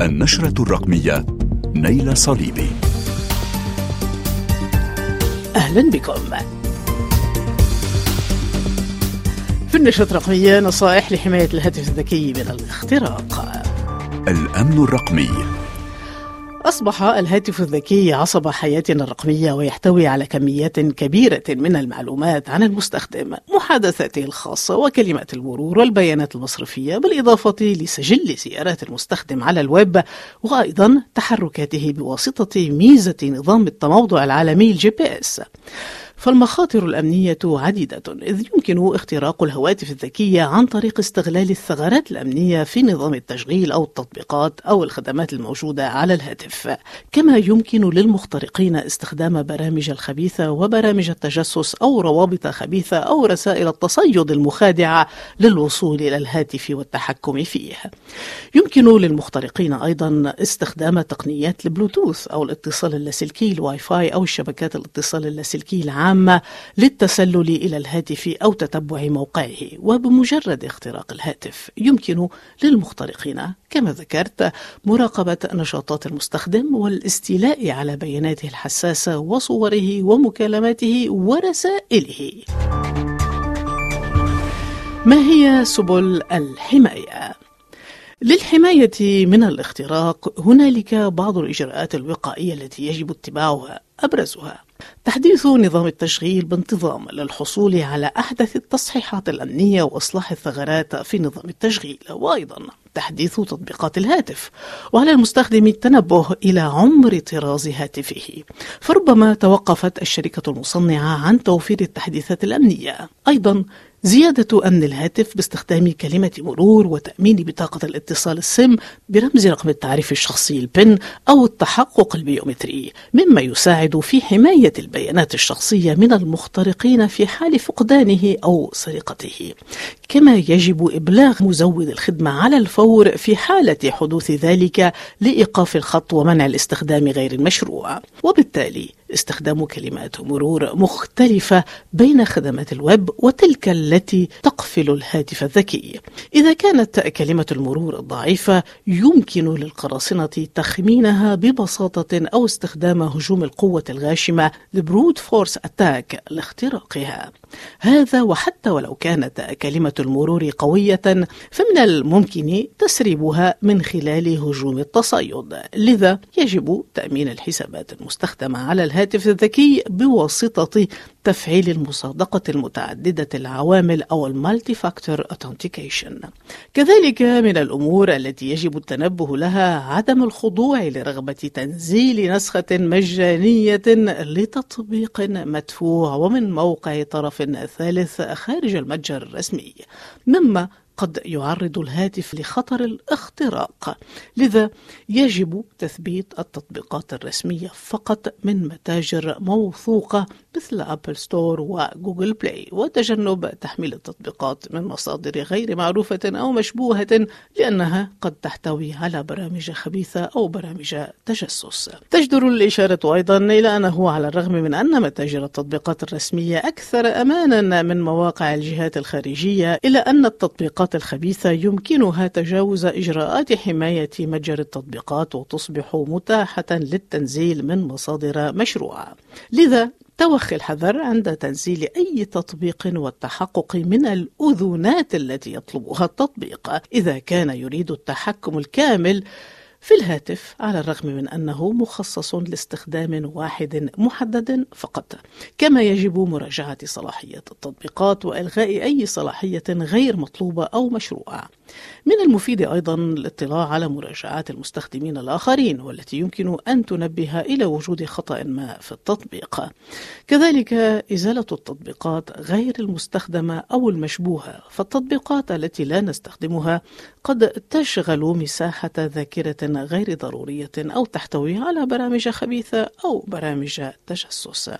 النشرة الرقمية نيل صليبي. أهلا بكم. في النشرة الرقمية نصائح لحماية الهاتف الذكي من الاختراق. الأمن الرقمي. أصبح الهاتف الذكي عصب حياتنا الرقمية ويحتوي على كميات كبيرة من المعلومات عن المستخدم محادثاته الخاصة وكلمات المرور والبيانات المصرفية بالإضافة لسجل زيارات المستخدم على الويب وأيضا تحركاته بواسطة ميزة نظام التموضع العالمي ال GPS. فالمخاطر الأمنية عديدة إذ يمكن اختراق الهواتف الذكية عن طريق استغلال الثغرات الأمنية في نظام التشغيل أو التطبيقات أو الخدمات الموجودة على الهاتف. كما يمكن للمخترقين استخدام برامج الخبيثة وبرامج التجسس أو روابط خبيثة أو رسائل التصيد المخادعة للوصول إلى الهاتف والتحكم فيه. يمكن للمخترقين أيضا استخدام تقنيات البلوتوث أو الاتصال اللاسلكي الواي فاي أو الشبكات الاتصال اللاسلكي العام عامة للتسلل إلى الهاتف أو تتبع موقعه وبمجرد اختراق الهاتف. يمكن للمخترقين كما ذكرت مراقبة نشاطات المستخدم والاستيلاء على بياناته الحساسة وصوره ومكالماته ورسائله. ما هي سبل الحماية؟ للحماية من الاختراق هنالك بعض الإجراءات الوقائية التي يجب اتباعها أبرزها. تحديث نظام التشغيل بانتظام للحصول على أحدث التصحيحات الأمنية وإصلاح الثغرات في نظام التشغيل. وأيضا تحديث تطبيقات الهاتف وعلى المستخدم التنبه إلى عمر طراز هاتفه. فربما توقفت الشركة المصنعة عن توفير التحديثات الأمنية. أيضا زيادة أمن الهاتف باستخدام كلمة مرور وتأمين بطاقة الاتصال السم برمز رقم التعريف الشخصي البن أو التحقق البيومتري مما يساعد في حماية البيانات الشخصية من المخترقين في حال فقدانه أو سرقته. كما يجب إبلاغ مزود الخدمة على الفور في حالة حدوث ذلك لإيقاف الخط ومنع الاستخدام غير المشروع وبالتالي استخدام كلمات مرور مختلفة بين خدمات الويب وتلك التي تقفل الهاتف الذكي. إذا كانت كلمة المرور ضعيفة يمكن للقراصنة تخمينها ببساطة أو استخدام هجوم القوة الغاشمة ال brute force attack لاختراقها. هذا وحتى ولو كانت كلمة المرور قوية فمن الممكن تسريبها من خلال هجوم التصيد. لذا يجب تأمين الحسابات المستخدمة على الهاتف الذكي بواسطة تفعيل المصادقة المتعددة العوامل أو ال multi-factor authentication كذلك من الأمور التي يجب التنبه لها عدم الخضوع لرغبة تنزيل نسخة مجانية لتطبيق مدفوع ومن موقع طرف ثالث خارج المتجر الرسمي. مما قد يعرض الهاتف لخطر الاختراق. لذا يجب تثبيت التطبيقات الرسمية فقط من متاجر موثوقة مثل Apple Store و Google Play وتجنب تحميل التطبيقات من مصادر غير معروفة أو مشبوهة لأنها قد تحتوي على برامج خبيثة أو برامج تجسس. تجدر الإشارة أيضا إلى أنه على الرغم من أن متاجر التطبيقات الرسمية أكثر أمانا من مواقع الجهات الخارجية إلا أن التطبيقات الخبيثة يمكنها تجاوز إجراءات حماية متجر التطبيقات وتصبح متاحة للتنزيل من مصادر مشروعة. لذا توخي الحذر عند تنزيل أي تطبيق والتحقق من الأذونات التي يطلبها التطبيق. إذا كان يريد التحكم الكامل في الهاتف على الرغم من أنه مخصص لاستخدام واحد محدد فقط. كما يجب مراجعة صلاحية التطبيقات وإلغاء أي صلاحية غير مطلوبة أو مشروعة. من المفيد أيضا الاطلاع على مراجعات المستخدمين الآخرين والتي يمكن أن تنبه إلى وجود خطأ ما في التطبيق كذلك إزالة التطبيقات غير المستخدمة أو المشبوهة فالتطبيقات التي لا نستخدمها قد تشغل مساحة ذاكرة غير ضرورية أو تحتوي على برامج خبيثة أو برامج تجسس.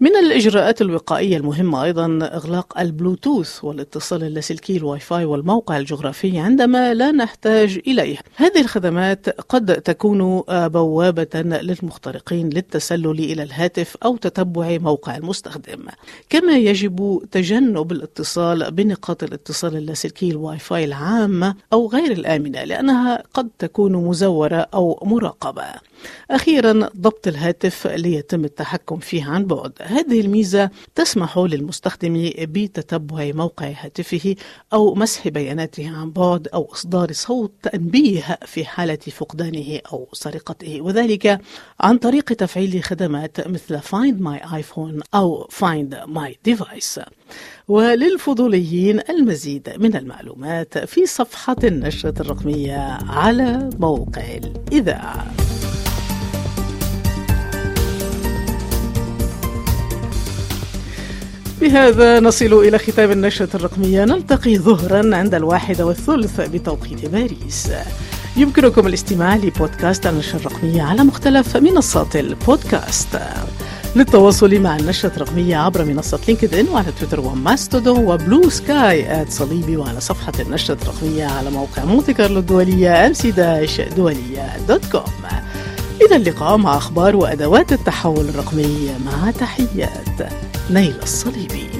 من الإجراءات الوقائية المهمة أيضا إغلاق البلوتوث والاتصال اللاسلكي الواي فاي والموقع الجغرافي الهاتفي عندما لا نحتاج إليه. هذه الخدمات قد تكون بوابة للمخترقين للتسلل إلى الهاتف أو تتبع موقع المستخدم. كما يجب تجنب الاتصال بنقاط الاتصال اللاسلكي الواي فاي العامة أو غير الآمنة لأنها قد تكون مزورة أو مراقبة. أخيرا ضبط الهاتف ليتم التحكم فيه عن بعد. هذه الميزة تسمح للمستخدم بتتبع موقع هاتفه أو مسح بياناته عن بعد أو إصدار صوت تنبيه في حالة فقدانه أو سرقته وذلك عن طريق تفعيل خدمات مثل Find My iPhone أو Find My Device. وللفضوليين المزيد من المعلومات في صفحة النشرة الرقمية على موقع الإذاعة. بهذا نصل إلى ختام النشرة الرقمية. نلتقي ظهرا عند الواحدة والثلث بتوقيت باريس. يمكنكم الاستماع لبودكاست النشرة الرقمية على مختلف منصات البودكاست. للتواصل مع النشرة الرقمية عبر منصة لينكد إن وعلى تويتر وماستودون وبلو سكاي at صليبي وعلى صفحة النشرة الرقمية على موقع مونتي كارلو الدولية dash دولية dot com. إلى اللقاء مع أخبار وأدوات التحول الرقمي. مع تحيات. نيل الصليبي.